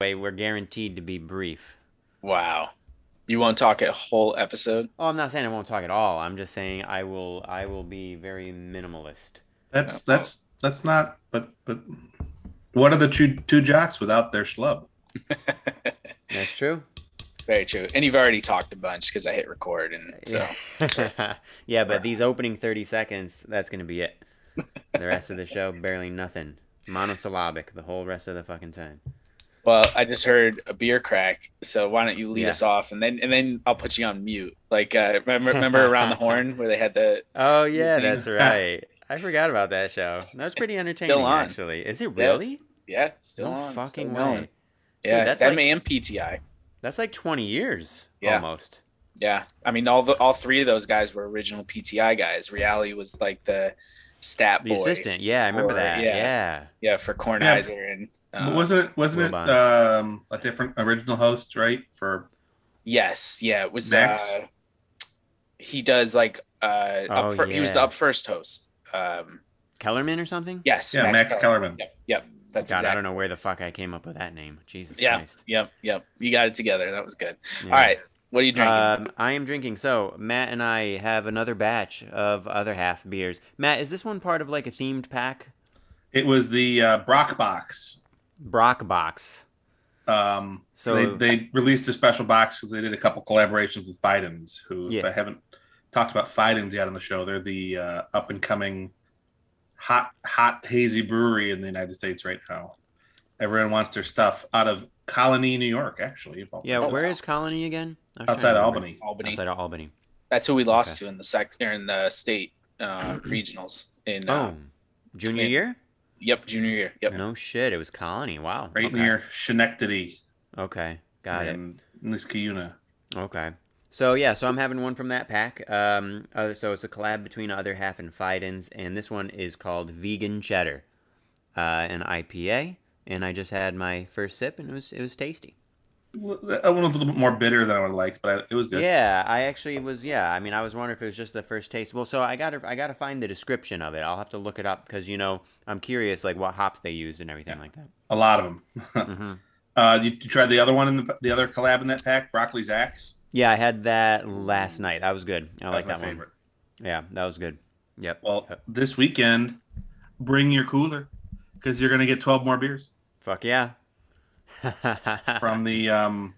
way, we're guaranteed to be brief. Wow. You won't talk a whole episode? Oh, I'm not saying I won't talk at all. I'm just saying I will. I will be very minimalist. That's that's that's not. But but what are the two two jocks without their schlub? That's true. Very true. And you've already talked a bunch because I hit record, and so Yeah. yeah, but these opening 30 seconds, that's going to be it. The rest of the show, barely nothing. Monosyllabic the whole rest of the fucking time. Well, I just heard a beer crack. So why don't you lead Yeah. us off, and then and then I'll put you on mute. Like uh, remember remember around the horn where they had the Oh, yeah, thing. that's right. I forgot about that show. That was pretty entertaining, on. actually. Is it really? yeah still no on still fucking going. way. Yeah, that's them like- and PTI. That's like 20 years Yeah. almost. Yeah, I mean all the all three of those guys were original PTI guys. Reali was like the stat The boy. assistant. Yeah, I remember that. yeah. Yeah. Yeah, for Kornheiser and uh, wasn't it wasn't it um, a different original host right for yes, yeah, it was. Max? Uh, he does like uh, Oh, up fir- he was the up first host. Um, Kellerman or something? yes, yeah Max, Kellerman? Yep, yep, that's God, I don't know where the fuck I came up with that name. Jesus Yeah, Christ. yep, yep. You got it together. That was good. Yeah. All right, what are you drinking? Um, I am drinking. So Matt and I have another batch of other half beers. Matt, is this one part of like a themed pack? It was the uh, Brock box. Brock box. Um, So- they they released a special box because they did a couple collaborations with Fidens, who Yeah. if I haven't talked about Fidens yet on the show, they're the uh, up and coming hot hot hazy brewery in the United States right now. Everyone wants their stuff out of Colonie, New York, actually. Yeah, places. where is Colonie again? I was trying outside of. Albany. Albany. Outside of Albany. That's who we lost to in the sec or in the state uh, regionals in. Uh, Oh, junior in- year? Yep, junior year. Yep. No shit, it was Colonie. Wow. Right okay. near Schenectady Okay, got it. and Niskayuna. Okay. So yeah, so I'm having one from that pack. Um, uh, so it's a collab between Other Half and Fidens, and this one is called Vegan Cheddar, uh, an IPA. And I just had my first sip, and it was it was tasty. That one was a little bit more bitter than I would like, but I, it was good. Yeah, I actually was. Yeah, I mean, I was wondering if it was just the first taste. Well, so I gotta I gotta find the description of it. I'll have to look it up because you know I'm curious like what hops they used and everything like that. A lot of them. hmm uh, you, you tried the other one in the, the other collab in that pack, Broccoli's Axe. Yeah, I had that last night. That was good. I like that one. favorite. Yeah, that was good. Yep. Well, Yep. this weekend, bring your cooler because you're gonna get 12 more beers Fuck yeah. from the um,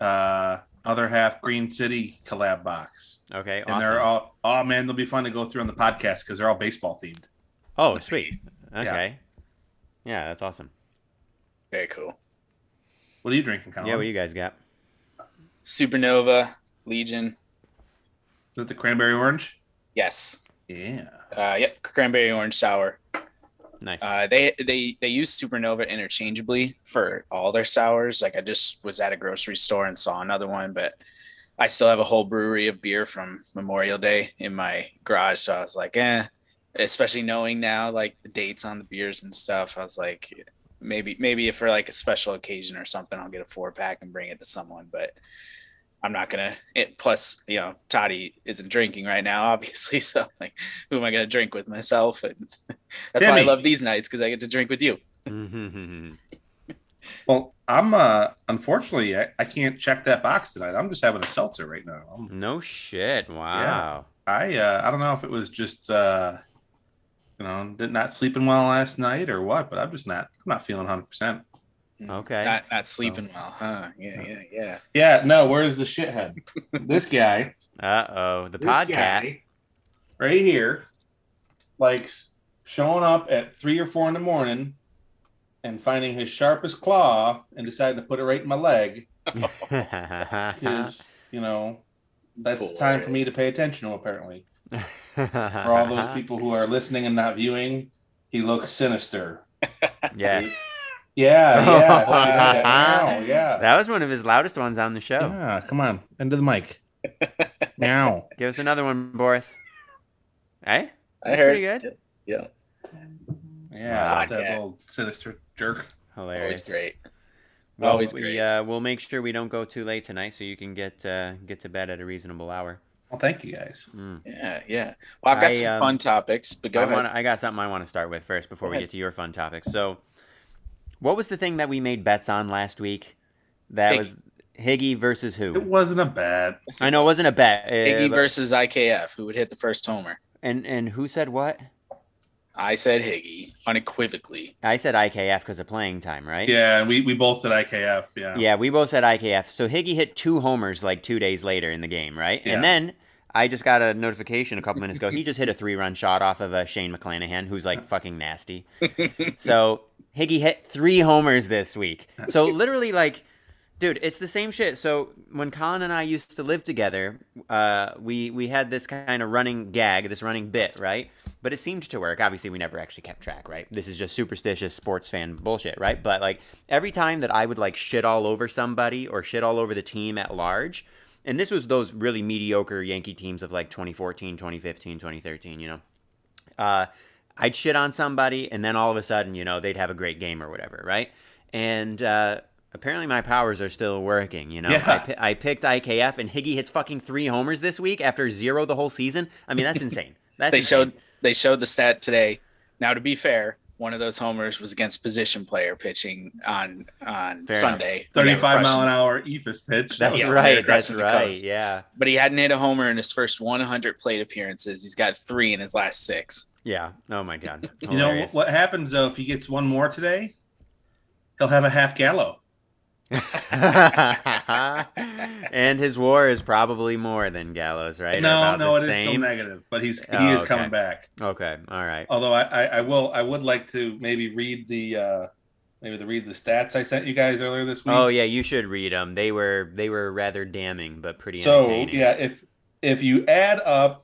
uh, other half Green City collab box, okay. and Awesome. they're all oh man, they'll be fun to go through on the podcast because they're all baseball themed. oh, sweet. Yeah. Okay. Yeah, that's awesome. Very cool. What are you drinking, Colin? Yeah, what you guys got? Supernova Legion. Is it the cranberry orange? Yes. Yeah. Uh, yep. Cranberry orange sour. Nice. Uh, they they they use Supernova interchangeably for all their sours. Like I just was at a grocery store and saw another one, but I still have a whole brewery of beer from Memorial Day in my garage. So I was like, eh. Especially knowing now like the dates on the beers and stuff, I was like, maybe maybe if for like a special occasion or something, I'll get a four pack and bring it to someone. But I'm not gonna. It, plus, you know, Toddy isn't drinking right now, obviously. So like, who am I gonna drink with myself? And that's why I love these nights because I get to drink with you. Well, I'm uh unfortunately I, I can't check that box tonight. I'm just having a seltzer right now. I'm, no shit. Wow. I uh I don't know if it was just uh you know did not sleeping well last night or what, but I'm just not I'm not feeling 100. percent Okay. Not not sleeping well, huh? Yeah, yeah, yeah. Yeah, no. Where's the shithead? this guy, Uh oh. The podcast. right here, likes showing up at three or four in the morning and finding his sharpest claw and deciding to put it right in my leg because you know that's the time for me to pay attention to. Apparently, for all those people who are listening and not viewing, he looks sinister. Yes. Yeah, yeah, yeah, yeah. That was one of his loudest ones on the show. Yeah, come on, into the mic. now, Give us another one, Boris. Hey? I That's heard. pretty good. Yeah, Yeah, that Podcast. little sinister jerk. Hilarious. always great. Well, Always we, great. uh, we'll make sure we don't go too late tonight so you can get uh, get to bed at a reasonable hour. Well, thank you guys. Mm. Yeah, yeah. Well, I've got I, some um, fun topics, but go I, ahead. wanna, I got something I want to start with first before we get to your fun topics. So, What was the thing that we made bets on last week? That Higgy. was Higgy versus who? It wasn't a bad. I know it wasn't a bet. uh, but- versus IKF, who would hit the first homer. and and who said what? I said Higgy unequivocally. I said IKF because of playing time, right? Yeah, and we, we both said IKF. Yeah. Yeah, we both said IKF. So Higgy hit two homers like two days later in the game, right? Yeah. And then I just got a notification a couple minutes ago. He just hit a three run shot off of uh, Shane McClanahan, who's like fucking nasty. so Higgy hit three homers this week. So literally, like, dude, it's the same shit. So when Colin and I used to live together, uh, we we had this kind of running gag, this running bit, right? But it seemed to work. Obviously, we never actually kept track, right? This is just superstitious sports fan bullshit, right? But like every time that I would like shit all over somebody or shit all over the team at large, and this was those really mediocre Yankee teams of like 2014, 2015, 2013, you know. Uh, I'd shit on somebody, and then all of a sudden, you know, they'd have a great game or whatever, right? And uh, apparently, my powers are still working. You know, Yeah. I, I picked IKF, and Higgy hits fucking three homers this week after zero the whole season. I mean, that's insane. That's They insane. showed they showed the stat today. Now, to be fair, one of those homers was against position player pitching on on Fair Sunday. when 35 mile an hour eephus pitch. That's Yeah, right. That's right. Cubs. Yeah. But he hadn't hit a homer in his first 100 plate appearances. He's got three in his last six. Yeah. Oh my god. You know what happens though if he gets one more today? He'll have a half Gallo. and his war is probably more than Gallo's, right? No, no, it is still negative, but he's he Oh, is okay. coming back. Okay. All right. Although I, I, I will I would like to maybe read the uh maybe the read the stats I sent you guys earlier this week. Oh yeah, you should read them. They were they were rather damning, but pretty so yeah, if if you add up,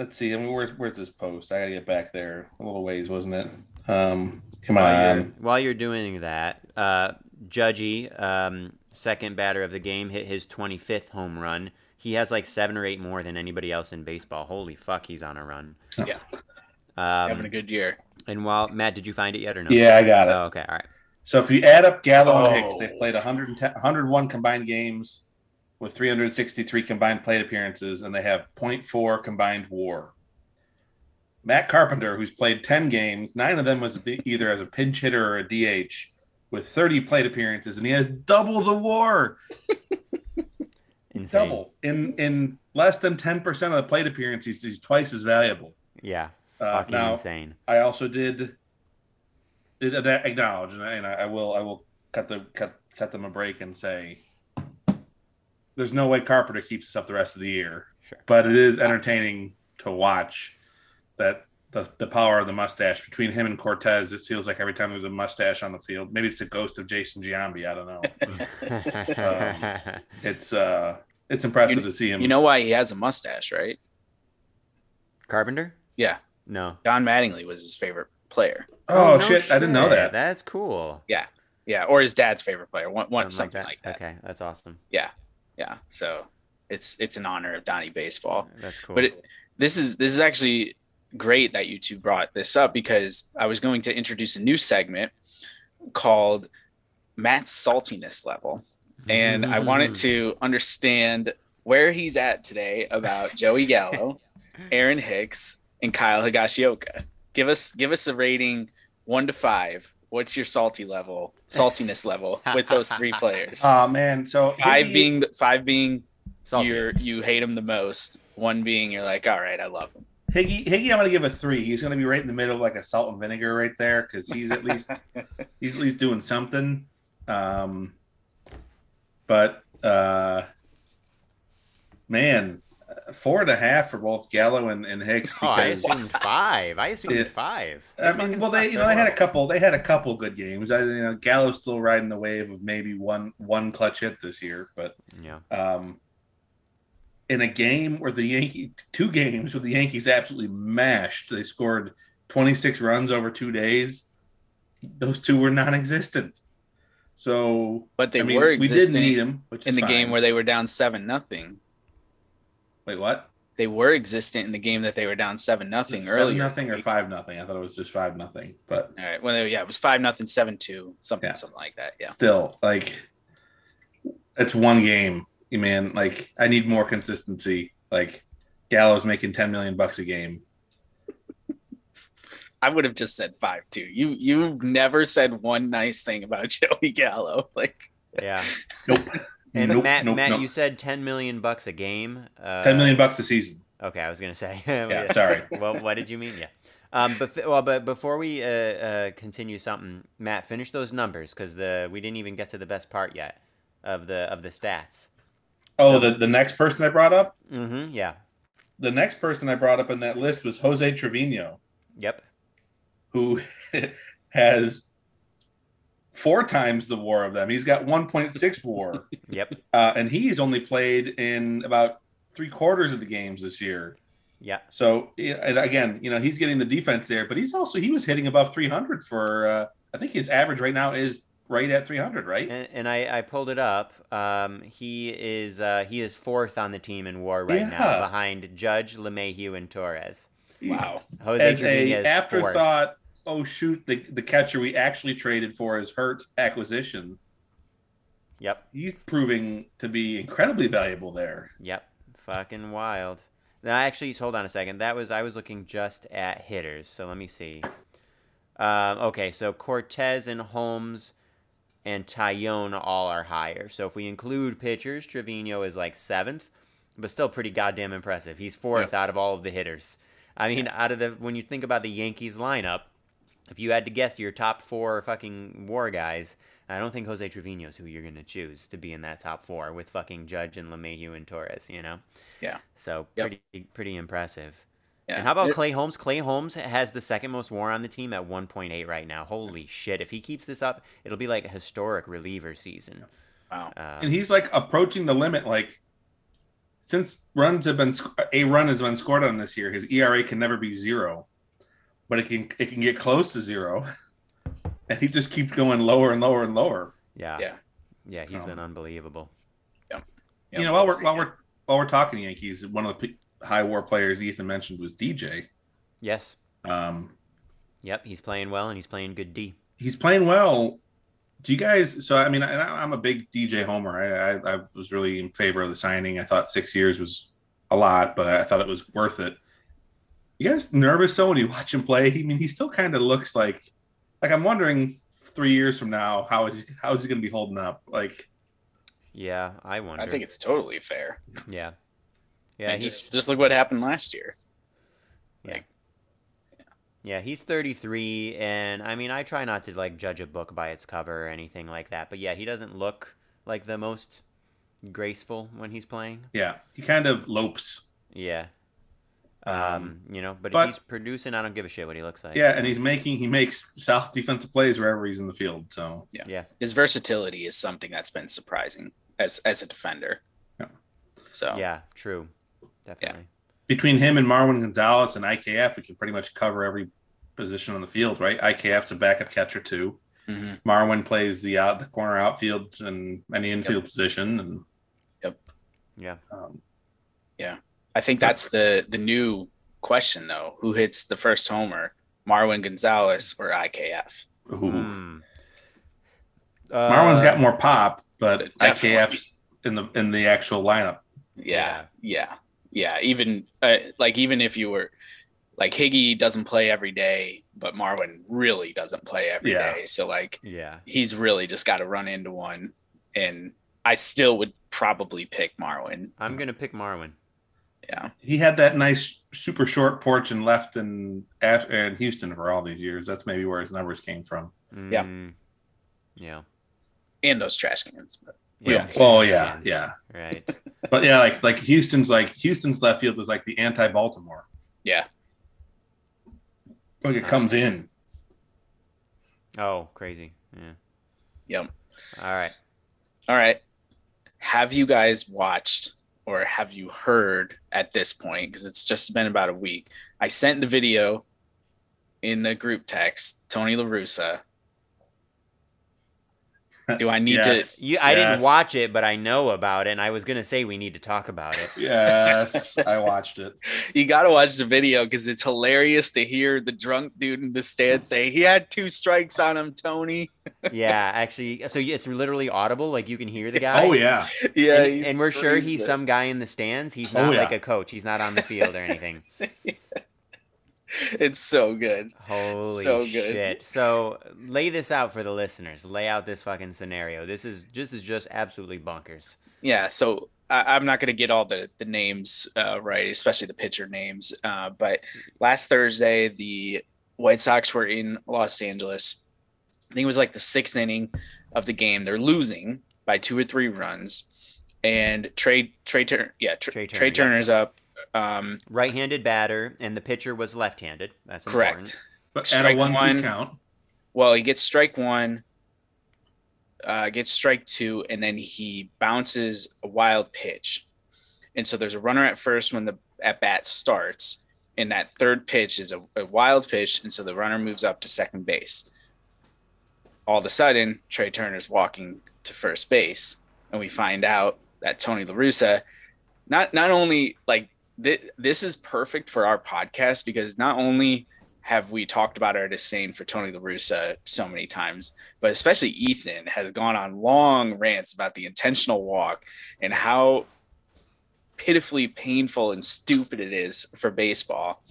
let's see. I mean, where's where's this post? I gotta get back there a little ways, wasn't it? Um, come While you're, on. while you're doing that, uh, Judgy, um, second batter of the game, hit his 25th home run. He has like seven or eight more than anybody else in baseball. Holy fuck, he's on a run. Yeah. Having a Um, good year. and while Matt, did you find it yet or no? Yeah, I got it. Oh, okay. All right. So if you add up Gallo and Hicks, Oh. they've played 110, 101 combined games with 363 combined plate appearances, and they have 0.4 combined WAR. Matt Carpenter, who's played 10 games, nine of them was either as a pinch hitter or a DH, with 30 plate appearances, and he has double the WAR. Insane. Double in in less than 10 percent of the plate appearances. He's twice as valuable. Yeah. Uh, now, insane. I also did did acknowledge, and I, and I will I will cut the cut cut them a break and say there's no way Carpenter keeps us up the rest of the year, Sure. but it is entertaining to watch that the, the power of the mustache between him and Cortes. It feels like every time there's a mustache on the field, maybe it's the ghost of Jason Giambi. I don't know. Um, it's uh it's impressive to see him. You know why he has a mustache, right? Carpenter? Yeah. No. Don Mattingly was his favorite player. oh, no shit, I didn't know that. That's cool. Yeah, yeah, or his dad's favorite player. One, one something, like that. Okay, that's awesome. Yeah. So it's it's an honor of Donnie baseball. That's cool. But it, this is this is actually great that you two brought this up because I was going to introduce a new segment called Matt's saltiness level. And I wanted Mm. to understand where he's at today about Joey Gallo, Aaron Hicks, and Kyle Higashioka. Give us give us a rating one to five. What's your salty level, saltiness level with those three players? Oh man, so five Higgy- being five being you're you hate him the most. One being you're like, all right, I love him. Higgy, Higgy, I'm gonna give a three. He's gonna be right in the middle, like a salt and vinegar, right there, because he's at least he's at least doing something. Um, but uh, man, four and a half for both Gallo and, and Hicks Oh, I because assumed five. I assumed Yeah. five. I mean, well, they you know they had a couple they had a couple good games. I you know Gallo's still riding the wave of maybe one one clutch hit this year, but Yeah. um, in a game where the Yankee two games where the Yankees absolutely mashed, they scored 26 runs over two days. Those two were non-existent. So But they I mean, were we didn't need them which in is the game where they were down seven nothing. Wait what They were existent in the game that they were down seven nothing Seven earlier. nothing or five nothing. I thought it was just five nothing, but All right. Well, they- yeah, it was five nothing, seven two, something, Yeah. something like that. Yeah. still like it's one game you man like i need more consistency like Gallo's making 10 million bucks a game I would have just said five two. You you've never said one nice thing about Joey Gallo. Like Yeah. Nope. And nope, Matt, nope, Matt, nope. you said ten million bucks a game. Uh, ten million bucks a season. Okay, I was gonna say. Yeah, sorry. well, what did you mean? Yeah. Um, but well, but before we uh, uh, continue something, Matt, finish those numbers because the we didn't even get to the best part yet of the of the stats. Oh, the, the next person I brought up? Mm-hmm. Yeah. The next person I brought up in that list was Jose Trevino, Yep. who has four times the war of them. He's got 1.6 war. Yep. uh, and he's only played in about three quarters of the games this year. Yeah. So, and again, you know, he's getting the defense there, but he's also he was hitting above 300 for. Uh, I think his average right now is right at 300, right? And, and I, I pulled it up. Um, he is uh, he is fourth on the team in WAR right now, behind Judge, LeMahieu, and Torres. wow. Jose As Trevino a fourth. afterthought, oh shoot, the the catcher we actually traded for is hurt acquisition. Yep. He's proving to be incredibly valuable there. Yep. Fucking wild. Now, actually, hold on a second. That was I was looking just at hitters. So let me see. Um, okay, so Cortes and Holmes and Taillon all are higher. So if we include pitchers, Trevino is like seventh, but still pretty goddamn impressive. He's fourth out of all of the hitters. I mean, out of the when you think about the Yankees lineup, if you had to guess your top four fucking war guys, I don't think Jose Trevino is who you're gonna choose to be in that top four with fucking Judge and LeMahieu and Torres. You know. Yeah. So Yep. pretty pretty impressive. Yeah. And how about It- Clay Holmes? Clay Holmes has the second most WAR on the team at 1.8 right now. Holy shit! If he keeps this up, it'll be like a historic reliever season. Wow. Um, and he's like approaching the limit. Like since runs have been a run has been scored on this year, his ERA can never be zero, but it can it can get close to zero, and he just keeps going lower and lower and lower. yeah, Yeah. yeah, he's Um, been unbelievable. Yeah. You know, while we're while we're while we're talking Yankees, one of the high war players Ethan mentioned was DJ. Yes, Um, yep, he's playing well and he's playing good D. he's playing well. Do you guys? So I mean, I, I'm a big DJ homer. I, I I was really in favor of the signing. I thought six years was a lot, but I thought it was worth it. You guys nervous though when you watch him play? I mean, he still kind of looks like like I'm wondering three years from now how is how is he going to be holding up? Like Yeah, I wonder. I think it's totally fair. yeah, Yeah, yeah, just just look what happened last year. Like, yeah. yeah he's 33, and I mean I try not to like judge a book by its cover or anything like that, but yeah, he doesn't look like the most graceful when he's playing. yeah, he kind of lopes. Yeah. Um, Um, you know, but, but- if he's producing, I don't give a shit what he looks like. Yeah, and he's making he makes south defensive plays wherever he's in the field. So yeah, yeah. His versatility is something that's been surprising as as a defender. Yeah. So yeah, true, definitely. between him and Marwin Gonzalez and IKF, we can pretty much cover every position on the field, right? IKF's a backup catcher too. mhm. Marwin plays the out the corner outfield and any infield position, and yep, Yeah, um, I think that's the the new question though. Who hits the first homer? Marwin Gonzalez or IKF? ooh. Hmm. Marwin's Uh, got more pop, but Definitely. IKF's in the in the actual lineup. Yeah, yeah, yeah. Even uh, like even if you were like Higgy doesn't play every day, but Marwin really doesn't play every day. Yeah. So like Yeah, he's really just got to run into one, and I still would probably pick Marwin. I'm gonna pick Marwin. Yeah, He had that nice super short porch and left in in Houston for all these years. That's maybe where his numbers came from. Yeah. Mm, yeah. and those trash cans. But Yeah. Yeah. Oh yeah, Fans. yeah. Right. But yeah, like like Houston's like Houston's left field is like the anti Baltimore. yeah, Like it comes in. Oh, crazy. Yeah. Yep. All right. all right. Have you guys watched or have you heard at this point? Because it's just been about a week. I sent the video in the group text. Tony La Russa. Do I need Yes. to? You, I didn't watch it, but I know about it, and I was gonna say we need to talk about it. Yes, I watched it. You got to watch the video because it's hilarious to hear the drunk dude in the stand say he had two strikes on him, Tony. yeah, actually, so it's literally audible. Like you can hear the guy. Oh yeah, Yeah, and, and we're sure he's it. some guy in the stands. He's Oh, not yeah. like a coach. He's not on the field or anything. it's so good. Holy So good. shit. So lay this out for the listeners. Lay out this fucking scenario. This is this is just absolutely bonkers. Yeah, so I, I'm not going to get all the the names uh, right, especially the pitcher names. Uh, but last Thursday, the White Sox were in Los Angeles. I think it was like the sixth inning of the game. They're losing by two or three runs, and Trea Trea Turner, yeah, Tr- Trea Trea, Turner, yeah. Turner's up. Um, Right-handed batter and the pitcher was left-handed. That's correct. important. But at a Strike one, one. count. Well, he gets strike one, uh, gets strike two, and then he bounces a wild pitch. And so there's a runner at first when the at bat starts, and that third pitch is a, a wild pitch, and so the runner moves up to second base. All of a sudden, Trea Turner's walking to first base, and we find out that Tony La Russa, not not only like th- this is perfect for our podcast because not only have we talked about our disdain for Tony La Russa so many times, but especially Ethan has gone on long rants about the intentional walk and how pitifully painful and stupid it is for baseball.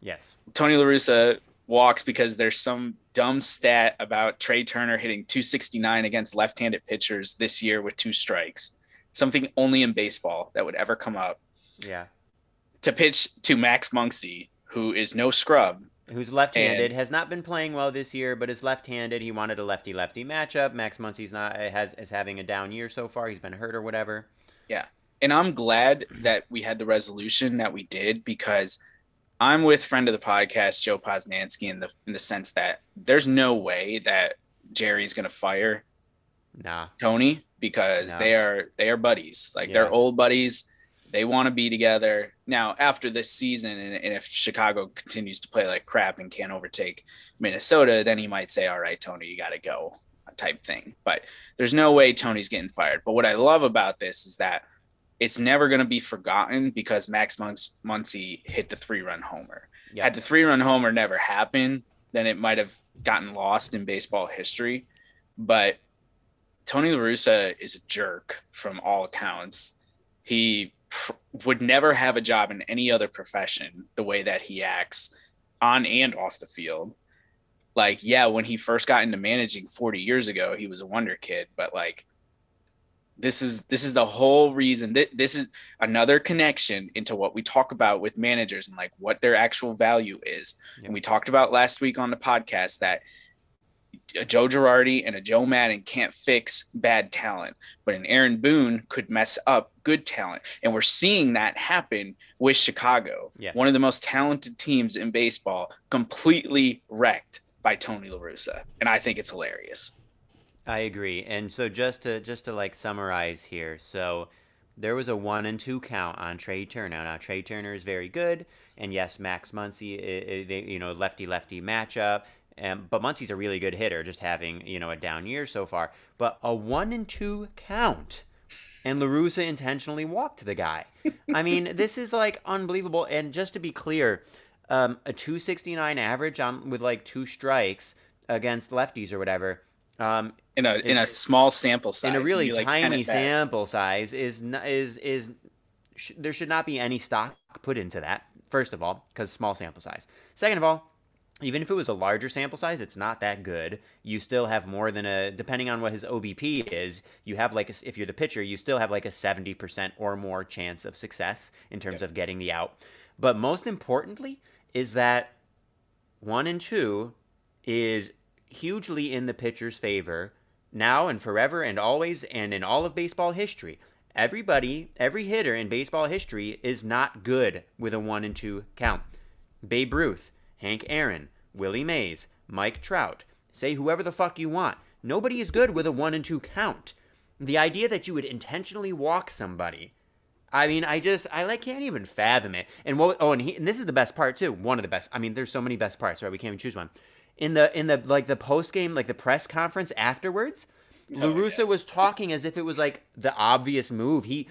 Yes. Tony La Russa walks because there's some dumb stat about Trea Turner hitting 269 against left-handed pitchers this year with two strikes. Something only in baseball that would ever come up. Yeah. To pitch to Max Muncy, who is no scrub, Who's left-handed has not been playing well this year, but is left-handed. He wanted a lefty-lefty matchup. Max Muncy's not has is having a down year so far. He's been hurt or whatever. Yeah. And I'm glad that we had the resolution that we did because I'm with friend of the podcast Joe Posnanski in the in the sense that there's no way that Jerry's gonna fire Nah. Tony because No. they are they are buddies like Yeah. they're old buddies they want to be together now after this season and, and if Chicago continues to play like crap and can't overtake Minnesota then he might say all right Tony you got to go type thing but there's no way Tony's getting fired but what I love about this is that it's never going to be forgotten because Max Munc- Muncy hit the three run homer. Yeah. Had the three run homer never happened, then it might have gotten lost in baseball history. But Tony La Russa is a jerk from all accounts. He pr- would never have a job in any other profession the way that he acts on and off the field. Like, yeah, when he first got into managing 40 years ago, he was a wonder kid, but like, this is this is the whole reason that this is another connection into what we talk about with managers and like what their actual value is. Yeah. And we talked about last week on the podcast that a Joe Girardi and a Joe Maddon can't fix bad talent, but an Aaron Boone could mess up good talent. And we're seeing that happen with Chicago, Yes. one of the most talented teams in baseball, completely wrecked by Tony La Russa. And I think it's hilarious. I agree. And so just to just to like summarize here, so there was a one and two count on Trea Turner. Now Trea Turner is very good, and yes, Max Muncy, i- i- they, you know, lefty lefty matchup. Um, but Muncy's a really good hitter, just having you know a down year so far. But a one and two count, and La Russa intentionally walked the guy. I mean, this is like unbelievable. And just to be clear, um, a 269 average on with like two strikes against lefties or whatever. Um, In a in a small sample size. in a really maybe like tiny sample size is is is sh- there should not be any stock put into that first of all because small sample size second of all even if it was a larger sample size it's not that good you still have more than a depending on what his obp is you have like a if you're the pitcher you still have like a 70% or more chance of success in terms of getting the out but most importantly is that one and two is hugely in the pitcher's favor now and forever and always and in all of baseball history. Everybody, every hitter in baseball history is not good with a one and two count. Babe Ruth, Hank Aaron, Willie Mays, Mike Trout, say whoever the fuck you want. Nobody is good with a one and two count. The idea that you would intentionally walk somebody I mean, I just I like can't even fathom it. And what? Oh, and, he, and this is the best part too. One of the best. I mean, there's so many best parts, right? We can't even choose one. In the in the like the post game, like the press conference afterwards, Oh, La Russa was talking as if it was like the obvious move. He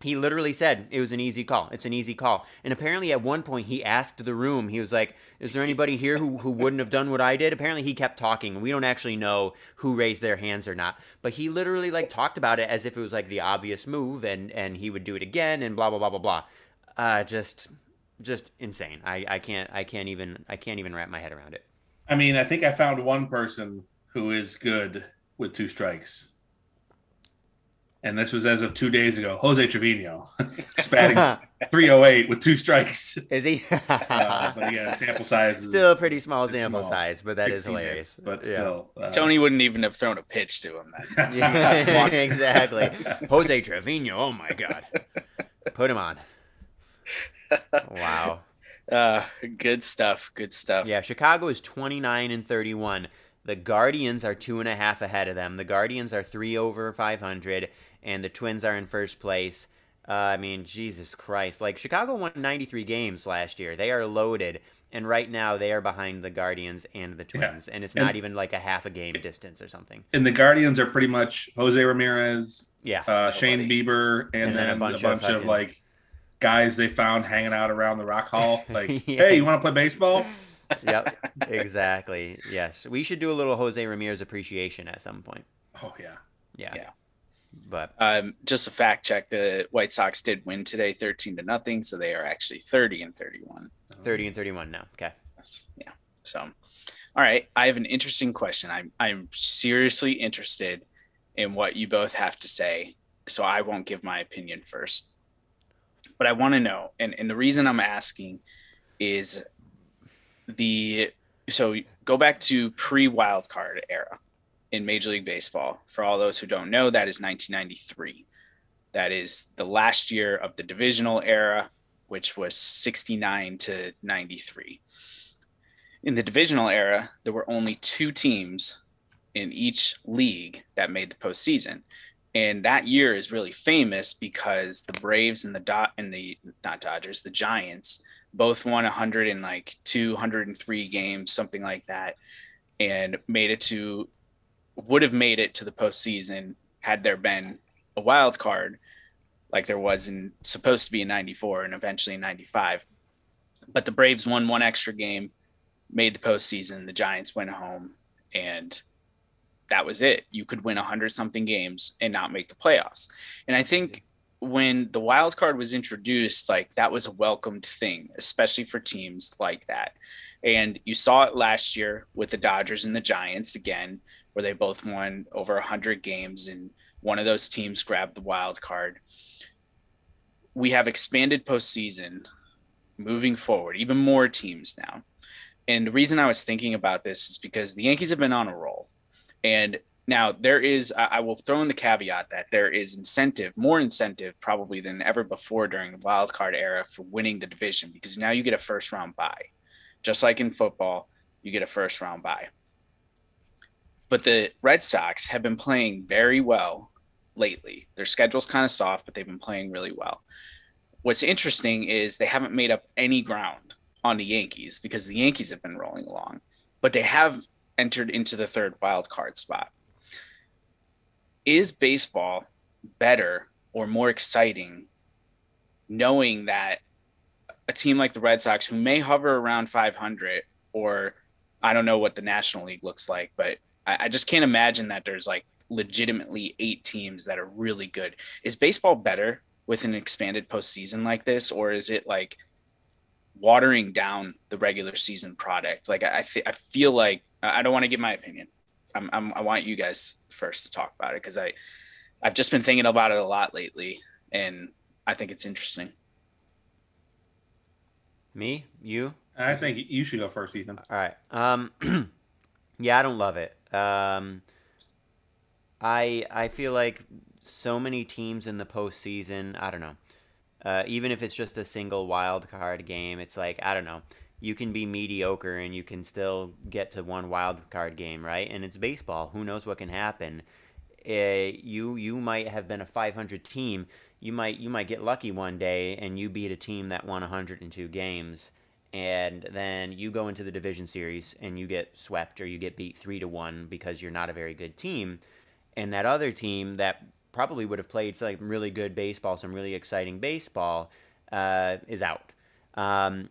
he literally said it was an easy call. It's an easy call. And apparently at one point he asked the room, he was like, Is there anybody here who, who wouldn't have done what I did? Apparently he kept talking. We don't actually know who raised their hands or not. But he literally like talked about it as if it was like the obvious move and, and he would do it again and blah blah blah blah blah. Uh just just insane. I, I can't I can't even I can't even wrap my head around it. I mean, I think I found one person who is good with two strikes. And this was as of two days ago. Jose Trevino, batting 308 with two strikes. Is he? uh, but again, sample size is still a pretty small sample small. size, but that is hilarious. hits, but Yeah. still, uh, Tony wouldn't even have thrown a pitch to him then. Yeah, exactly. Jose Trevino. Oh my god. Put him on. Wow. Uh, good stuff. Good stuff. Yeah, Chicago is 29 and 31. The Guardians are two and a half ahead of them. The Guardians are three over 500, and the Twins are in first place. Uh, I mean, Jesus Christ. Like, Chicago won 93 games last year. They are loaded, and right now they are behind the Guardians and the Yeah. Twins, and it's And- not even like a half a game distance or something. and the Guardians are pretty much Jose Ramirez, Yeah. uh, Shane Bieber, and, And then a bunch a of bunch of, fucking- like guys they found hanging out around the Rock Hall. Like, Yes. hey, you want to play baseball? yep, exactly. Yes, we should do a little Jose Ramirez appreciation at some point. Oh yeah. Yeah, Yeah. But Um, just a fact check: the White Sox did win today, thirteen to nothing, so they are actually thirty and thirty-one. thirty and thirty-one now. Okay. That's- Yeah. So, all right, I have an interesting question. I'm I'm seriously interested in what you both have to say, so I won't give my opinion first. But I want to know, and and the reason I'm asking is the so go back to pre wild card era in Major League Baseball. For all those who don't know, that is 1993. That is the last year of the divisional era, which was 69 to 93. In the divisional era, there were only two teams in each league that made the postseason. And that year is really famous because the Braves and the dot and the not Dodgers, the Giants both won 100 and like 203 games, something like that, and made it to would have made it to the postseason had there been a wild card like there was in supposed to be in 94 and eventually in 95 but the braves won one extra game made the postseason the giants went home and that was it. You could win 100 something games and not make the playoffs. And i think when the wild card was introduced like that was a welcomed thing especially for teams like that. And you saw it last year with the dodgers and the giants again where they both won over 100 games and one of those teams grabbed the wild card. We have expanded postseason moving forward, even more teams now. And the reason I was thinking about this is because the Yankees have been on a roll. And now there is, I will throw in the caveat that there is incentive, more incentive probably than ever before during the wild card era for winning the division because now you get a first round bye. Just like in football, you get a first round bye but the Red Sox have been playing very well lately. Their schedule's kind of soft, but they've been playing really well. What's interesting is they haven't made up any ground on the Yankees because the Yankees have been rolling along, but they have entered into the third wild card spot. Is baseball better or more exciting knowing that a team like the Red Sox, who may hover around 500 or I don't know what the National League looks like, but I, I just can't imagine that there's like legitimately eight teams that are really good. Is baseball better with an expanded postseason like this, or is it like watering down the regular season product? Like I, I, th- I feel like I I don't want to give my opinion. I'm, I'm, I want you guys first to talk about it because I, I've just been thinking about it a lot lately, and I think it's interesting. Me, you. I think you should go first, Ethan. All right. Um, yeah, I don't love it. Um, I I feel like so many teams in the postseason. I don't know. Uh, even if it's just a single wild card game, it's like I don't know. You can be mediocre and you can still get to one wild card game, right? And it's baseball. Who knows what can happen? Uh, you you might have been a 500 team. You might you might get lucky one day and you beat a team that won 102 games and then you go into the division series and you get swept or you get beat three to one because you're not a very good team, and that other team that probably would have played some really good baseball, some really exciting baseball, uh, is out. Um,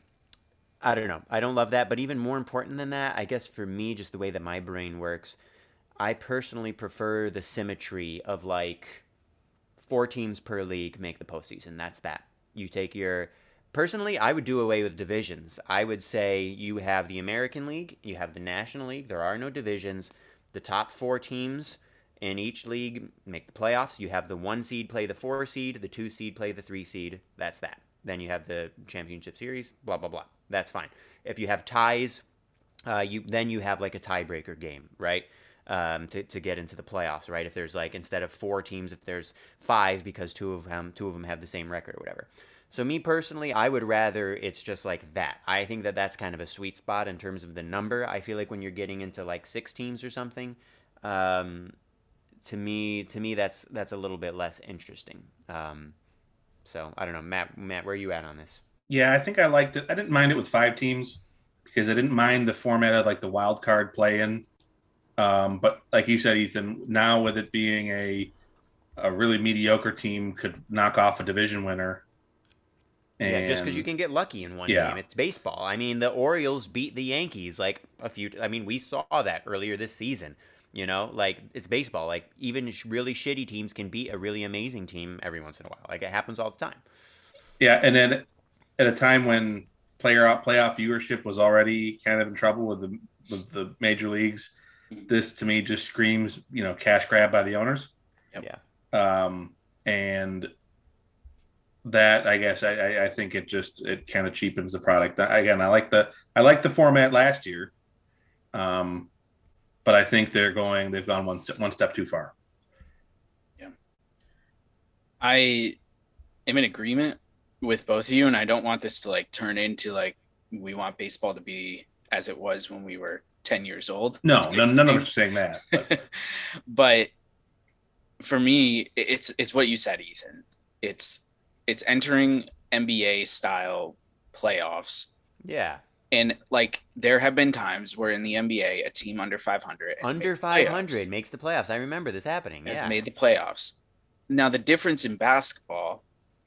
I don't know. I don't love that, but even more important than that, I guess for me, just the way that my brain works, I personally prefer the symmetry of like four teams per league make the postseason. That's that. You take your personally, I would do away with divisions. I would say you have the American League, you have the National League. There are no divisions. The top four teams in each league make the playoffs. You have the one seed play the four seed, the two seed play the three seed. That's that. Then you have the championship series. Blah blah blah. That's fine. If you have ties, uh, you then you have like a tiebreaker game, right? Um, to, to get into the playoffs, right? If there's like instead of four teams, if there's five because two of them two of them have the same record or whatever. So me personally, I would rather it's just like that. I think that that's kind of a sweet spot in terms of the number. I feel like when you're getting into like six teams or something, um, to me, to me that's that's a little bit less interesting. Um, so I don't know, Matt. Matt, where are you at on this? Yeah, I think I liked it. I didn't mind it with five teams because I didn't mind the format of like the wild card play in. Um, but like you said, Ethan, now with it being a a really mediocre team could knock off a division winner. And, yeah, just because you can get lucky in one Yeah. game, it's baseball. I mean, the Orioles beat the Yankees like a few. I mean, we saw that earlier this season. You know, like it's baseball. Like even really shitty teams can beat a really amazing team every once in a while. Like it happens all the time. Yeah, and then at a time when player out playoff viewership was already kind of in trouble with the with the major leagues, this to me just screams, you know, cash grab by the owners. Yep. Yeah. Um, and that I guess I, I, I think it just it kind of cheapens the product. Again, I like the I like the format last year, um, but I think they're going they've gone one step, one step too far. Yeah, I am in agreement with both of you, and I don't want this to like turn into like we want baseball to be as it was when we were 10 years old. No, none, none of us are saying that. But but for me, it's it's what you said, Ethan. It's it's entering NBA style playoffs. Yeah, And like there have been times where in the NBA, a team under 500 has under made five hundred playoffs. makes the playoffs. I remember this happening. has Yeah, made the playoffs. Now the difference in basketball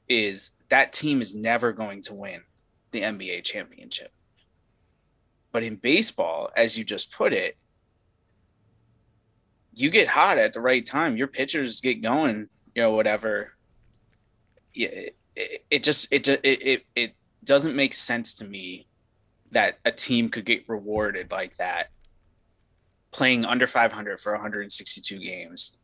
is that team is never going to win the NBA championship. But in baseball, as you just put it, you get hot at the right time. Your pitchers get going, you know, whatever. Yeah, it, it, it just it, it it it doesn't make sense to me that a team could get rewarded like that playing under 500 for 162 games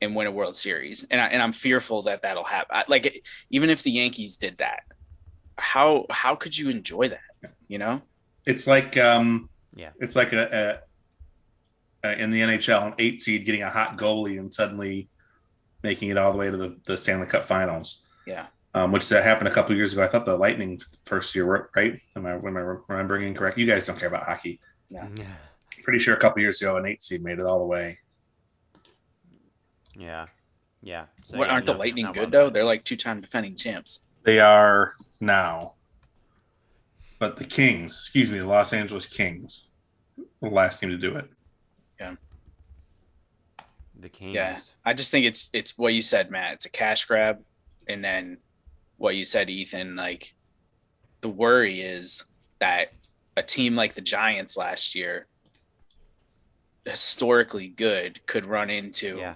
and win a World Series. And I, and I'm fearful that that'll happen. I, like even if the Yankees did that, how how could you enjoy that? You know? it's like um, Yeah. it's like a, a, a in the NHL an eight seed getting a hot goalie and suddenly making it all the way to the, the Stanley Cup Finals. Yeah. um, which that happened a couple of years ago. I thought the Lightning first year, were- right? Am I, am I remembering incorrect? You guys don't care about hockey. yeah, Pretty sure a couple of years ago, an eight seed made it all the way. yeah. yeah. So, what yeah, aren't no, the Lightning good though? They're like two-time defending champs. They are now, but the Kings, excuse me, the Los Angeles Kings, the last team to do it. Yeah. The Kings. Yeah. I just think it's it's what you said, Matt. It's a cash grab, and then what you said, Ethan. Like the worry is that a team like the Giants last year, historically good, could run into. Yeah.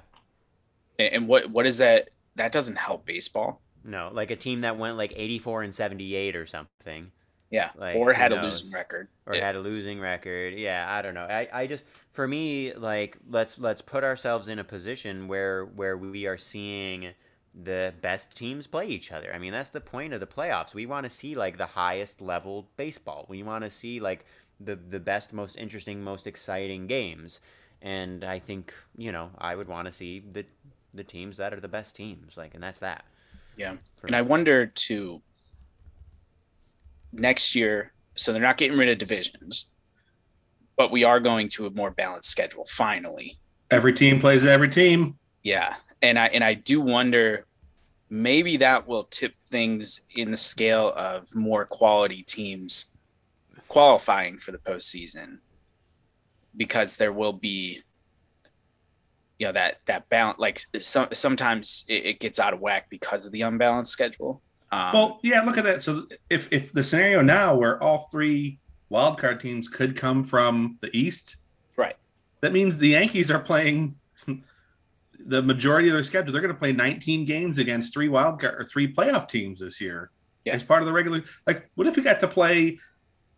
And, what what is that? That doesn't help baseball. No, like a team that went like 84 and 78 or something, Yeah. Like, or had a losing record. or Yeah. had a losing record. Yeah, I don't know. I, I just for me like let's let's put ourselves in a position where where we are seeing the best teams play each other. I mean, that's the point of the playoffs. We want to see like the highest level baseball. We want to see like the the best, most interesting, most exciting games. And I think, you know, I would want to see the the teams that are the best teams like and that's that. Yeah. And me. I wonder too next year, so they're not getting rid of divisions, but we are going to a more balanced schedule finally. Every team plays every team. Yeah. And I and I do wonder maybe that will tip things in the scale of more quality teams qualifying for the postseason because there will be you know that that balance like some sometimes it, it gets out of whack because of the unbalanced schedule um, Well, yeah, look at that. So if if the scenario now where all three wildcard teams could come from the East, Right. That means the Yankees are playing the majority of their schedule. They're going to play 19 games against three wildcard or three playoff teams this year. Yeah. As part of the regular, like, what if we got to play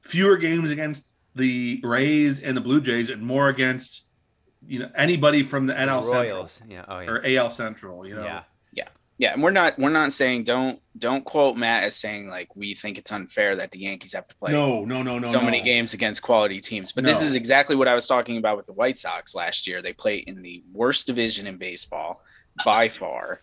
fewer games against the Rays and the Blue Jays and more against, you know, anybody from the NL Central Yeah. Oh yeah. or AL Central? You know, yeah. Yeah, and we're not we're not saying don't don't quote Matt as saying like we think it's unfair that the Yankees have to play no, no, no, no, so no. many games against quality teams. But this is exactly what I was talking about with the White Sox last year. They play in the worst division in baseball by far,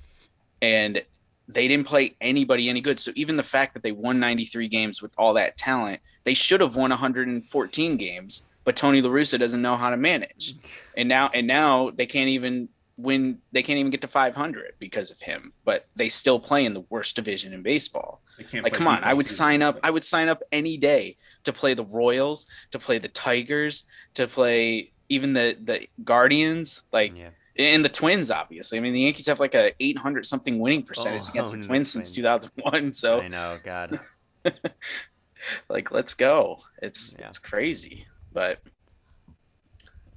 and they didn't play anybody any good. So even the fact that they won 93 games with all that talent, they should have won 114 games. But Tony La Russa doesn't know how to manage, and now and now they can't even win. They can't even get to 500 because of him. But they still play in the worst division in baseball. Like, come on, I would sign up. I would sign up any day to play the Royals, to play the Tigers, to play even the the Guardians, like yeah. and the Twins. Obviously, I mean the Yankees have like a 800 something winning percentage Oh, against and the the Twins since 2001. So I know. God. like, let's go. It's Yeah. it's crazy, but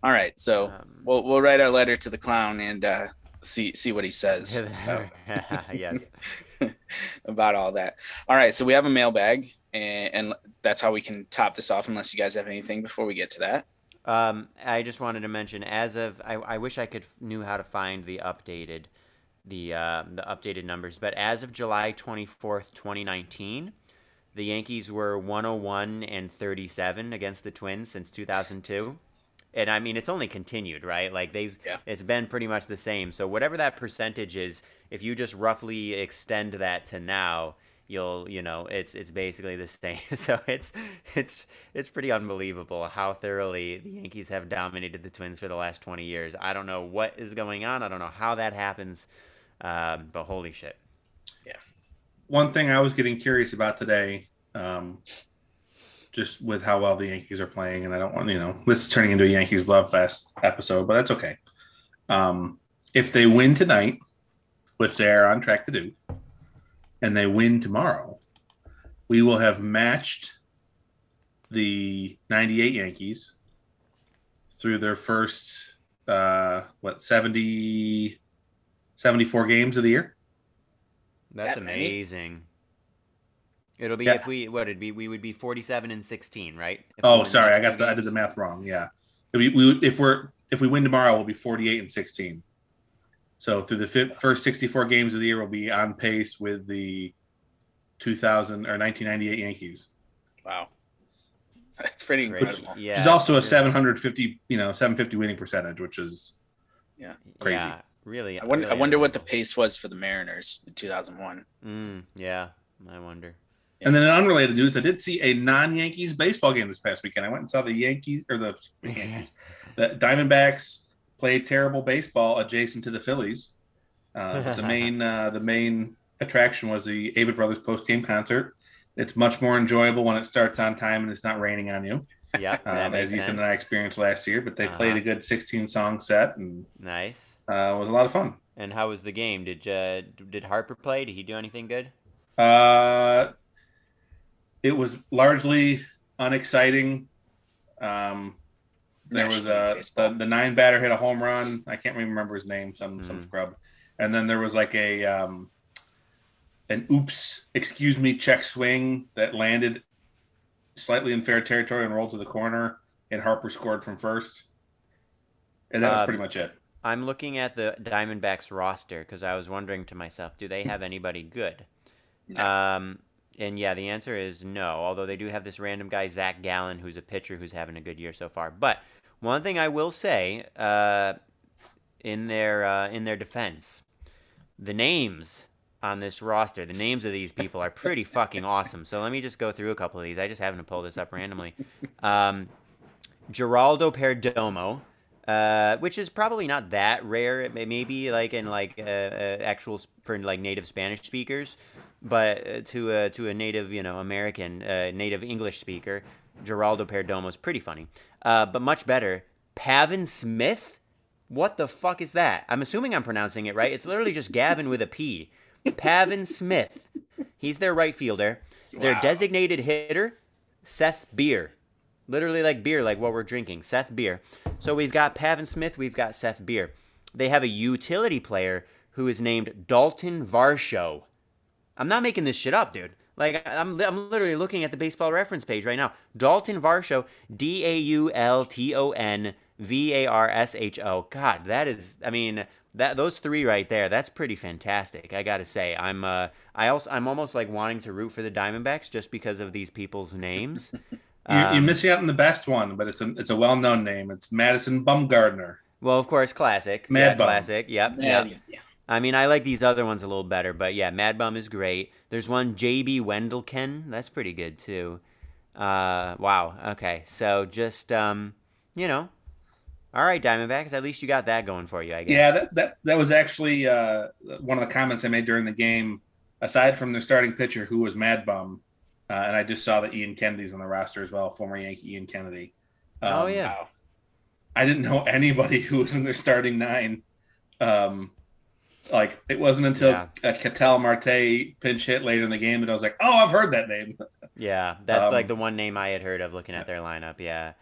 all right. So Um, we'll we'll write our letter to the clown and uh, see see what he says. about- yes. about all that. All right, so we have a mailbag, and, and that's how we can top this off. Unless you guys have anything before we get to that. Um, I just wanted to mention, as of, I, I wish I could knew how to find the updated, the uh, the updated numbers, but as of July twenty fourth, twenty nineteen, the Yankees were one hundred one and thirty seven against the Twins since two thousand two, and I mean it's only continued, right? Like they've, Yeah. it's been pretty much the same. So whatever that percentage is, if you just roughly extend that to now, you'll you know it's it's basically the same so it's it's it's pretty unbelievable how thoroughly the yankees have dominated the twins for the last 20 years i don't know what is going on i don't know how that happens um, but holy shit Yeah. one thing I was getting curious about today, um, just with how well the Yankees are playing, and I don't want you know this is turning into a Yankees love fest episode, but that's okay. Um, if they win tonight, which they are on track to do, and they win tomorrow, we will have matched the '98 Yankees through their first uh, what 70, 74 games of the year. that's That many? Amazing it'll be Yeah. if we what it'd be we would be 47 and 16 right If Oh, sorry, I got two the I did the math wrong. Yeah, we, we if we're if we win tomorrow, we'll be forty eight and sixteen. So through the fi- first sixty four games of the year, we'll be on pace with the two thousand or nineteen ninety eight Yankees, Wow, that's pretty Great. incredible. yeah which is also a seven hundred fifty you know seven fifty winning percentage, which is yeah crazy. yeah really I wonder, I wonder what the pace was for the Mariners in 2001. mm, yeah i wonder And then in unrelated news, I did see a non Yankees baseball game this past weekend. I went and saw the Yankees or the Yankees, the Diamondbacks played terrible baseball adjacent to the Phillies. Uh, the main uh, the main attraction was the Avett Brothers post game concert. It's much more enjoyable when it starts on time and it's not raining on you, yeah um, as Ethan sense. and I experienced last year. But they played a Uh-huh. good 16 song set and nice uh, it was a lot of fun. And how was the game? Did uh, did Harper play? Did he do anything good? Uh, it was largely unexciting. Um, there was National League a the, the nine batter hit a home run. I can't remember his name. Some some Mhm. scrub. And then there was like a um, an oops, excuse me, check swing that landed slightly in fair territory and rolled to the corner, and Harper scored from first. And that was Um, pretty much it. I'm looking at the Diamondbacks roster because I was wondering to myself, do they have anybody good? No. Um, and yeah, the answer is no. Although they do have this random guy Zach Gallen, who's a pitcher who's having a good year so far. But one thing I will say, uh, in their uh, in their defense, the names on this roster, the names of these people are pretty fucking awesome. So let me just go through a couple of these. I just happened to pull this up randomly. Um, Geraldo Perdomo, uh, which is probably not that rare. It may maybe like in like uh, uh, actual for like native Spanish speakers, but uh, to a to a native you know American uh, native English speaker, Geraldo Perdomo is pretty funny. Uh, but much better, Pavin Smith. What the fuck is that? I'm assuming I'm pronouncing it right. It's literally just Gavin with a P. Pavin Smith. He's their right fielder. Their Wow. designated hitter, Seth Beer. Literally like beer, like what we're drinking. Seth Beer. So we've got Pavin Smith, we've got Seth Beer. They have a utility player who is named Dalton Varsho. I'm not making this shit up, dude. Like I'm, I'm literally looking at the baseball reference page right now. Dalton Varsho, D A U L T O N V A R S H O. God, that is. I mean, that those three right there. That's pretty fantastic. I gotta say, I'm. Uh, I also, I'm almost like wanting to root for the Diamondbacks just because of these people's names. You're, you're Um, missing out on the best one, but it's a it's a well known name. It's Madison Bumgarner. Well, of course, classic. Mad yeah, Bum. classic. Yep. Yeah, yep. yeah, yeah. I mean, I like these other ones a little better, but yeah, Mad Bum is great. There's one JB Wendelken. That's pretty good too. Uh, wow. Okay, so just um, you know, all right, Diamondbacks. At least you got that going for you, I guess. Yeah, that, that that was actually uh, one of the comments I made during the game. Aside from their starting pitcher, who was Mad Bum, uh, and I just saw that Ian Kennedy's on the roster as well, former Yankee Ian Kennedy. Oh, Um, yeah. Wow. I didn't know anybody who was in their starting nine. Um, like it wasn't until Yeah. a Ketel Marte pinch hit later in the game that I was like, "Oh, I've heard that name." Yeah, that's Um, like the one name I had heard of looking at their lineup. Yeah.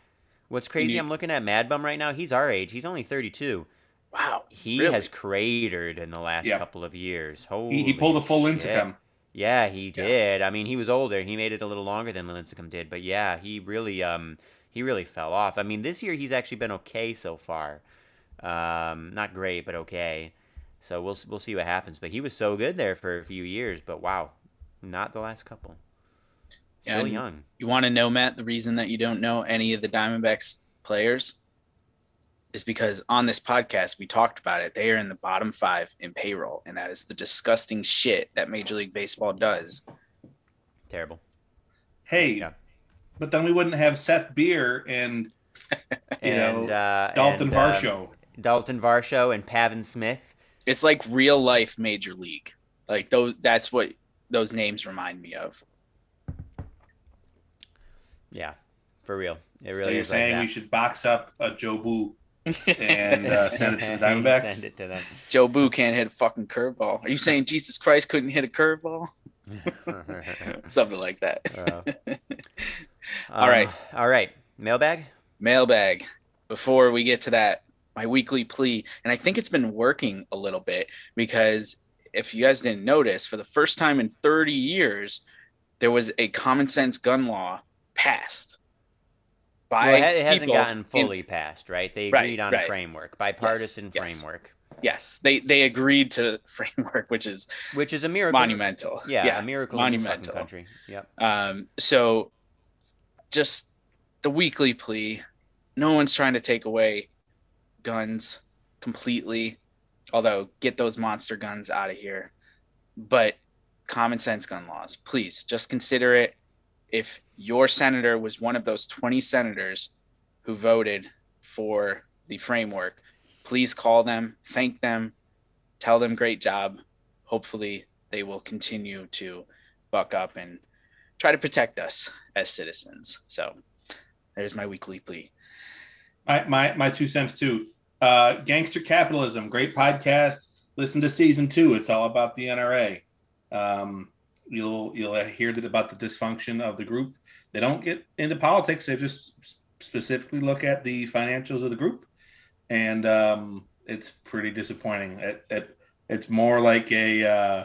What's crazy? You- I'm looking at Mad Bum right now. He's our age. He's only 32. Wow. He Really? has cratered in the last Yeah. couple of years. He, Holy he pulled a full shit. Lincecum. Yeah, he Yeah. did. I mean, he was older. He made it a little longer than Lincecum did, but yeah, he really um he really fell off. I mean, this year he's actually been okay so far. Um, not great, but okay. So we'll we'll see what happens. But he was so good there for a few years. But wow, not the last couple. Yeah, Still and young. You want to know, Matt, the reason that you don't know any of the Diamondbacks players is because on this podcast we talked about it. They are in the bottom five in payroll, and that is the disgusting shit that Major League Baseball does. Terrible. Hey, Yeah. but then we wouldn't have Seth Beer and You know, uh, Dalton and, um, Varsho. Dalton Varsho and Pavin Smith. It's like real life Major League. Like those. That's what those names remind me of. Yeah, for real. It really so really you're is saying like we should box up a Jobu and uh, send it to the Diamondbacks? Send it to them. Jobu can't hit a fucking curveball. Are you saying Jesus Christ couldn't hit a curveball? Something like that. Uh, All right. um, all right. Mailbag. mailbag before we get to that my weekly plea and i think it's been working a little bit because if you guys didn't notice for the first time in 30 years there was a common sense gun law passed by Well, it hasn't gotten in- fully passed, right? They Right, agreed on right. a framework, bipartisan yes. framework, yes they they agreed to framework which is which is a miracle. monumental Yeah, yeah a miracle in this monumental. country. Yep. Um, so just the weekly plea. No one's trying to take away guns completely, although get those monster guns out of here. But common sense gun laws, please just consider it. If your senator was one of those 20 senators who voted for the framework, please call them, thank them, tell them great job. Hopefully, they will continue to buck up and try to protect us as citizens. So there's my weekly plea. My, my my two cents too. Uh, Gangster Capitalism, great podcast. Listen to season two. It's all about the NRA. Um, you'll you'll hear that about the dysfunction of the group. They don't get into politics. They just specifically look at the financials of the group, and um, it's pretty disappointing. It, it it's more like a uh,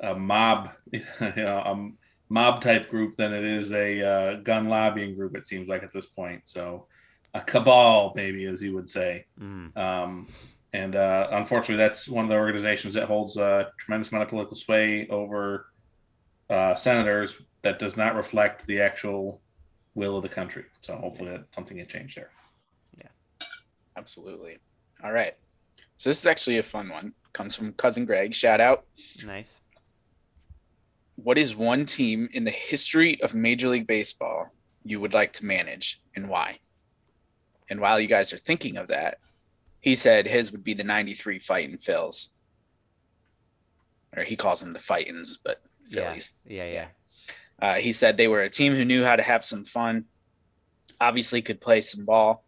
a mob, you know, a mob type group than it is a uh, gun lobbying group. It seems like at this point. So a cabal, maybe, as you would say. Mm. Um, and uh, unfortunately, that's one of the organizations that holds a tremendous amount of political sway over uh, senators that does not reflect the actual will of the country. So hopefully, that something can change there. Yeah, absolutely. All right. So this is actually a fun one. Comes from cousin Greg. Shout out. Nice. What is one team in the history of Major League Baseball you would like to manage and why? And while you guys are thinking of that, he said his would be the 93 Fighting Phils. Or he calls them the Fightins, but Phillies. Yeah, yeah. Uh, he said they were a team who knew how to have some fun, obviously could play some ball.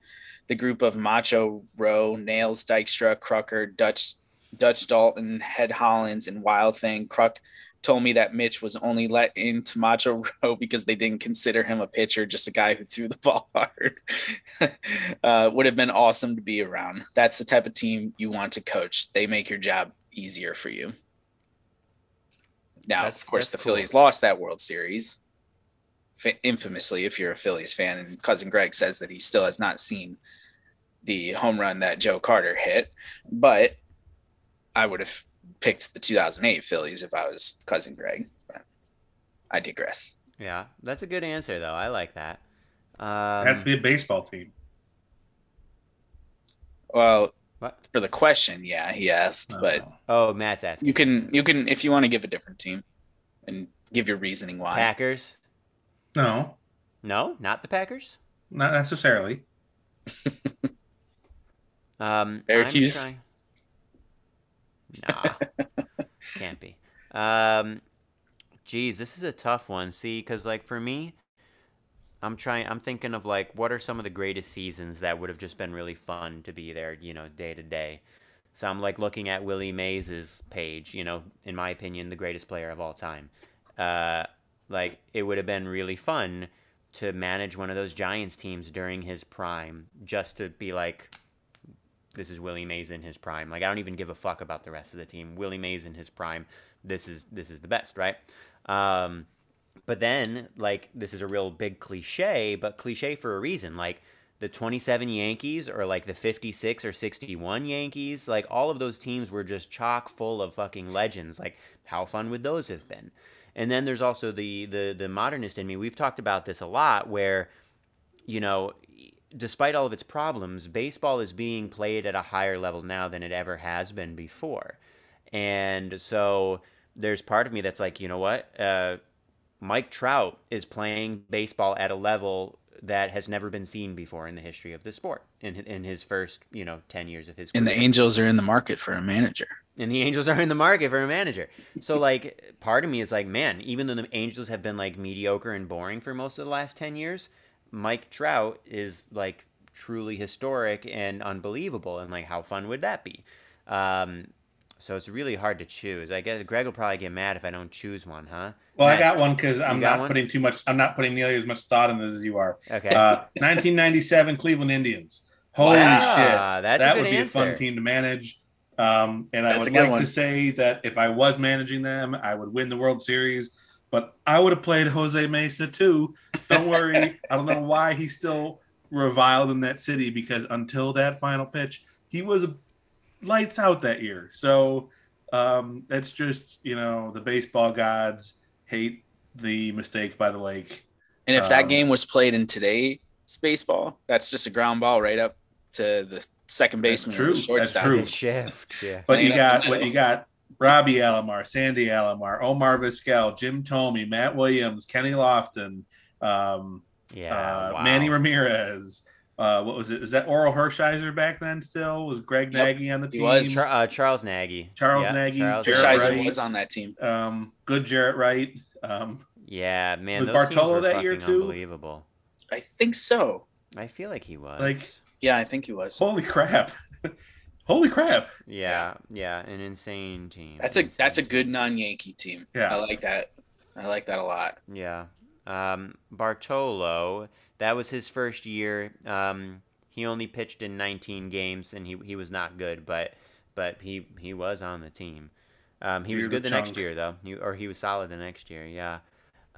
The group of Macho, Row, Nails, Dykstra, Crucker, Dutch, Dutch Daulton, Head Hollins, and Wild Thing. Kruk told me that Mitch was only let into Macho Row because they didn't consider him a pitcher, just a guy who threw the ball hard. uh, would have been awesome to be around. That's the type of team you want to coach. They make your job easier for you. Now, That's- of course, the cool. Phillies lost that World Series, fa- infamously. If you're a Phillies fan, and cousin Greg says that he still has not seen the home run that Joe Carter hit, but I would have picked the 2008 Phillies if I was cousin Greg. But I digress. Yeah, that's a good answer though. I like that. It had to Um, be a baseball team. Well, what? for the question, yeah, he asked, but Oh. Oh, Matt's asking. you can you can if you want to give a different team and give your reasoning why. Packers? no, No, not the Packers. not necessarily. Um, Syracuse? I'm trying... Nah, can't be. Um, geez, this is a tough one. See, because like for me, I'm trying. I'm thinking of like what are some of the greatest seasons that would have just been really fun to be there, you know, day to day. So I'm like looking at Willie Mays's page. You know, in my opinion, the greatest player of all time. Uh, like it would have been really fun to manage one of those Giants teams during his prime, just to be like, this is Willie Mays in his prime. Like I don't even give a fuck about the rest of the team. Willie Mays in his prime. This is this is the best, right? Um, but then like this is a real big cliche, but cliche for a reason. Like the 27 Yankees or like the 56 or 61 Yankees, like all of those teams were just chock full of fucking legends. Like how fun would those have been? And then there's also the the the modernist in me. We've talked about this a lot where you know, despite all of its problems, baseball is being played at a higher level now than it ever has been before. And so there's part of me that's like, you know what? Uh, Mike Trout is playing baseball at a level that has never been seen before in the history of the sport in, in his first, you know, 10 years of his career. And the Angels are in the market for a manager. and the Angels are in the market for a manager. So like part of me is like, man, even though the Angels have been like mediocre and boring for most of the last 10 years, Mike Trout is like truly historic and unbelievable and like how fun would that be? Um so it's really hard to choose. I guess Greg will probably get mad if I don't choose one, huh? Well, I got one because I'm not one? putting too much. I'm not putting nearly as much thought in it as you are. Okay. Uh, 1997 Cleveland Indians. Holy Wow, shit! That's that a good would be answer. a fun team to manage. Um, and I That's a would like one. to say that if I was managing them, I would win the World Series. But I would have played Jose Mesa too. Don't worry. I don't know why he's still reviled in that city because until that final pitch, he was lights out that year. So um, that's just you know the baseball gods hate the mistake by the lake. And if that Um, game was played in today's baseball, that's just a ground ball right up to the second baseman. true. the That's shortstop. true. Shift, yeah. But you got what you got Robbie Alomar, Sandy Alomar, Omar Vizquel, Jim Thome, Matt Williams, Kenny Lofton, um, Yeah. uh, wow. Manny Ramirez. Uh, what was it? Is that Orel Hershiser back then still? Was Greg Yep, Nagy on the team? he team? was. Char- uh, Charles Nagy. Charles Yeah, Nagy, Charles Jaret Nagy. Shizer Wright. was on that team. um, good Jaret Wright. Um, Yeah, man. Was those teams Bartolo were that year, fucking too? Unbelievable. I think so. I feel like he was. Like- Yeah, I think he was. holy crap! holy crap! yeah, yeah, an insane team. That's a insane that's a good non-Yankee team. Yeah. I like that. I like that a lot. Yeah. Um, Bartolo, that was his first year. Um, he only pitched in 19 games, and he he was not good, but but he he was on the team. Um, he was good the next year though, he, or he was solid the next year. Yeah.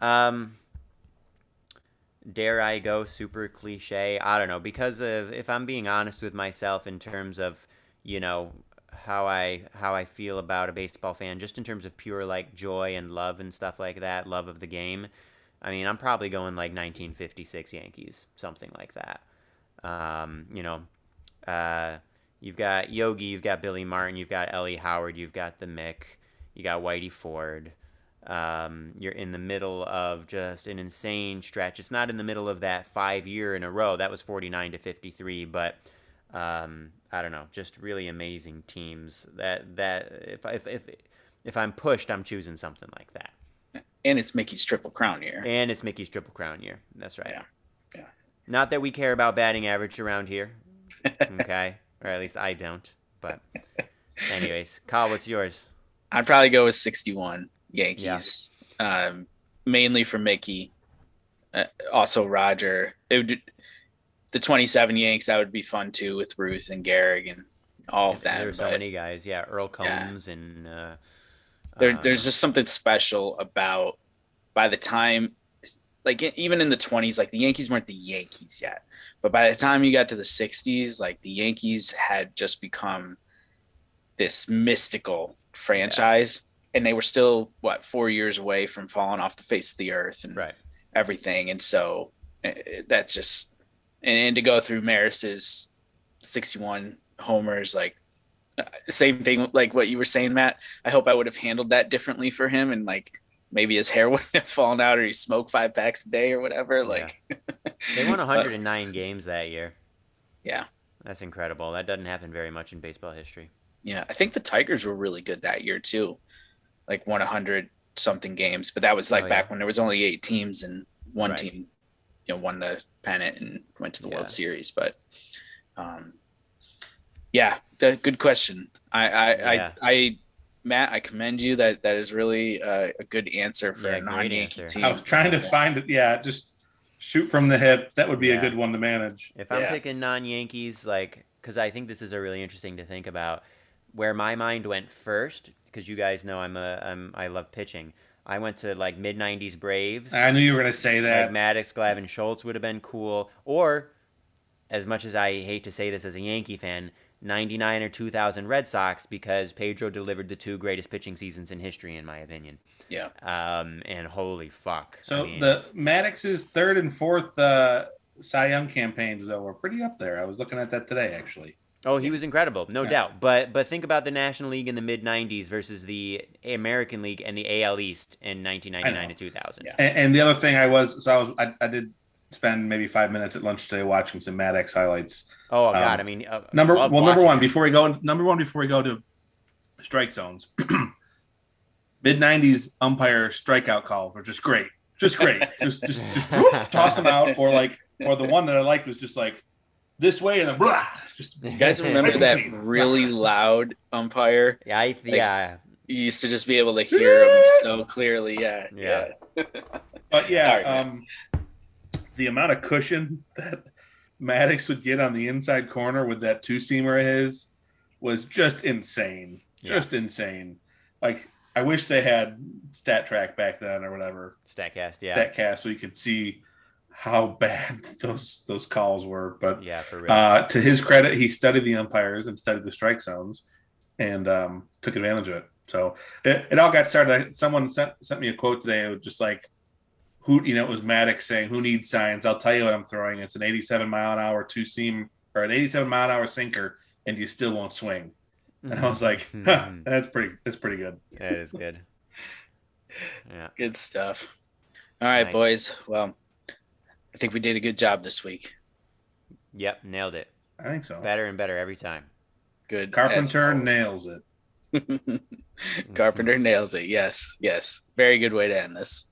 Um, dare I go super cliche? I don't know because of if I'm being honest with myself in terms of you know how I how I feel about a baseball fan, just in terms of pure like joy and love and stuff like that, love of the game. I mean, I'm probably going like 1956 Yankees, something like that. Um, you know, uh, you've got Yogi, you've got Billy Martin, you've got Ellie Howard, you've got the Mick, you got Whitey Ford. Um, you're in the middle of just an insane stretch. It's not in the middle of that five year in a row. That was 49 to 53, but um, I don't know, just really amazing teams. That that if if if if I'm pushed, I'm choosing something like that. And it's Mickey's triple crown year. And it's Mickey's triple crown year. That's right. Yeah. Yeah. Not that we care about batting average around here. Okay. or at least I don't. But anyways, Kyle, what's yours? I'd probably go with 61 Yankees. Um, mainly for Mickey. Uh, also Roger. It would the 27 Yanks that would be fun too with Ruth and Gehrig and all of There them. were so many guys. Yeah, Earl Yeah. Combs and uh, There, Um, there's just something special about by the time, like even in the 20s, like the Yankees weren't the Yankees yet, but by the time you got to the 60s, like the Yankees had just become this mystical franchise, and they were still what four years away from falling off the face of the earth and right. everything, and so eh, that's just and, and to go through Maris's 61 homers, like uh, same thing, like what you were saying, Matt. I hope I would have handled that differently for him, and like maybe his hair wouldn't have fallen out, or he smoked five packs a day or whatever. Like They won But, 109 games that year. yeah, That's incredible. That doesn't happen very much in baseball history. yeah. I think the Tigers were really good that year too, like won 100 something games, but that was like Oh, back yeah. when there was only eight teams and one Right. team, you know, won the pennant and went to the Yeah. World Series. But um, yeah, the, good question. I I, Yeah. I I Matt, I commend you. That that is really uh, a good answer for Yeah, a non-Yankee team. I was trying to find it. Yeah, just shoot from the hip. That would be Yeah. a good one to manage. If I'm Yeah. picking non-Yankees, like, because I think this is a really interesting to think about, where my mind went first, because you guys know I'm a I'm I love pitching. I went to like mid '90s Braves. I knew you were going to say that. Like Maddux, Glavine, Smoltz would have been cool. Or, as much as I hate to say this as a Yankee fan, 99 or 2000 Red Sox because Pedro delivered the two greatest pitching seasons in history, in my opinion. Yeah. Um, and holy fuck. So I mean, the Maddux's third and fourth uh, Cy Young campaigns though were pretty up there. I was looking at that today actually. Oh, he was incredible, no Yeah. doubt. But but think about the National League in the mid '90s versus the American League and the AL East in 1999 I to 2000. Yeah. And, and the other thing I was so I was I, I did spend maybe five minutes at lunch today watching some Maddux highlights. Oh God, Um, I mean, uh, Number love well, number one it. before we go number one before we go to strike zones. Mid '90s umpire strikeout calls were just great, just great. just just just whoop, toss them out, or like or the one that I liked was just like this way and then blah. Just You guys remember that really loud umpire? Yeah, I, yeah, You used to just be able to hear him so clearly. Yeah, Yeah. But yeah, Sorry, man. The amount of cushion that Maddux would get on the inside corner with that two seamer of his was just insane. Yeah. Just insane. Like I wish they had stat track back then or whatever. Statcast, yeah, Statcast so you could see how bad those those calls were. But yeah, for real. uh, to his credit, he studied the umpires and studied the strike zones and um, took advantage of it. So it, it all got started. Someone sent sent me a quote today. It was just like, "Who you know?" It was Maddux saying, "Who needs signs? I'll tell you what I'm throwing. It's an 87 mile an hour two seam or an 87 mile an hour sinker, and you still won't swing." And I was like, mm-hmm. huh, "That's pretty. That's pretty good." that is good. Yeah, Good stuff. All right, Nice. boys. Well, I think we did a good job this week. yep, nailed it. I think so. Better and better every time. Good. Carpenter always. nails it. Carpenter mm-hmm. nails it. Yes, yes. Very good way to end this.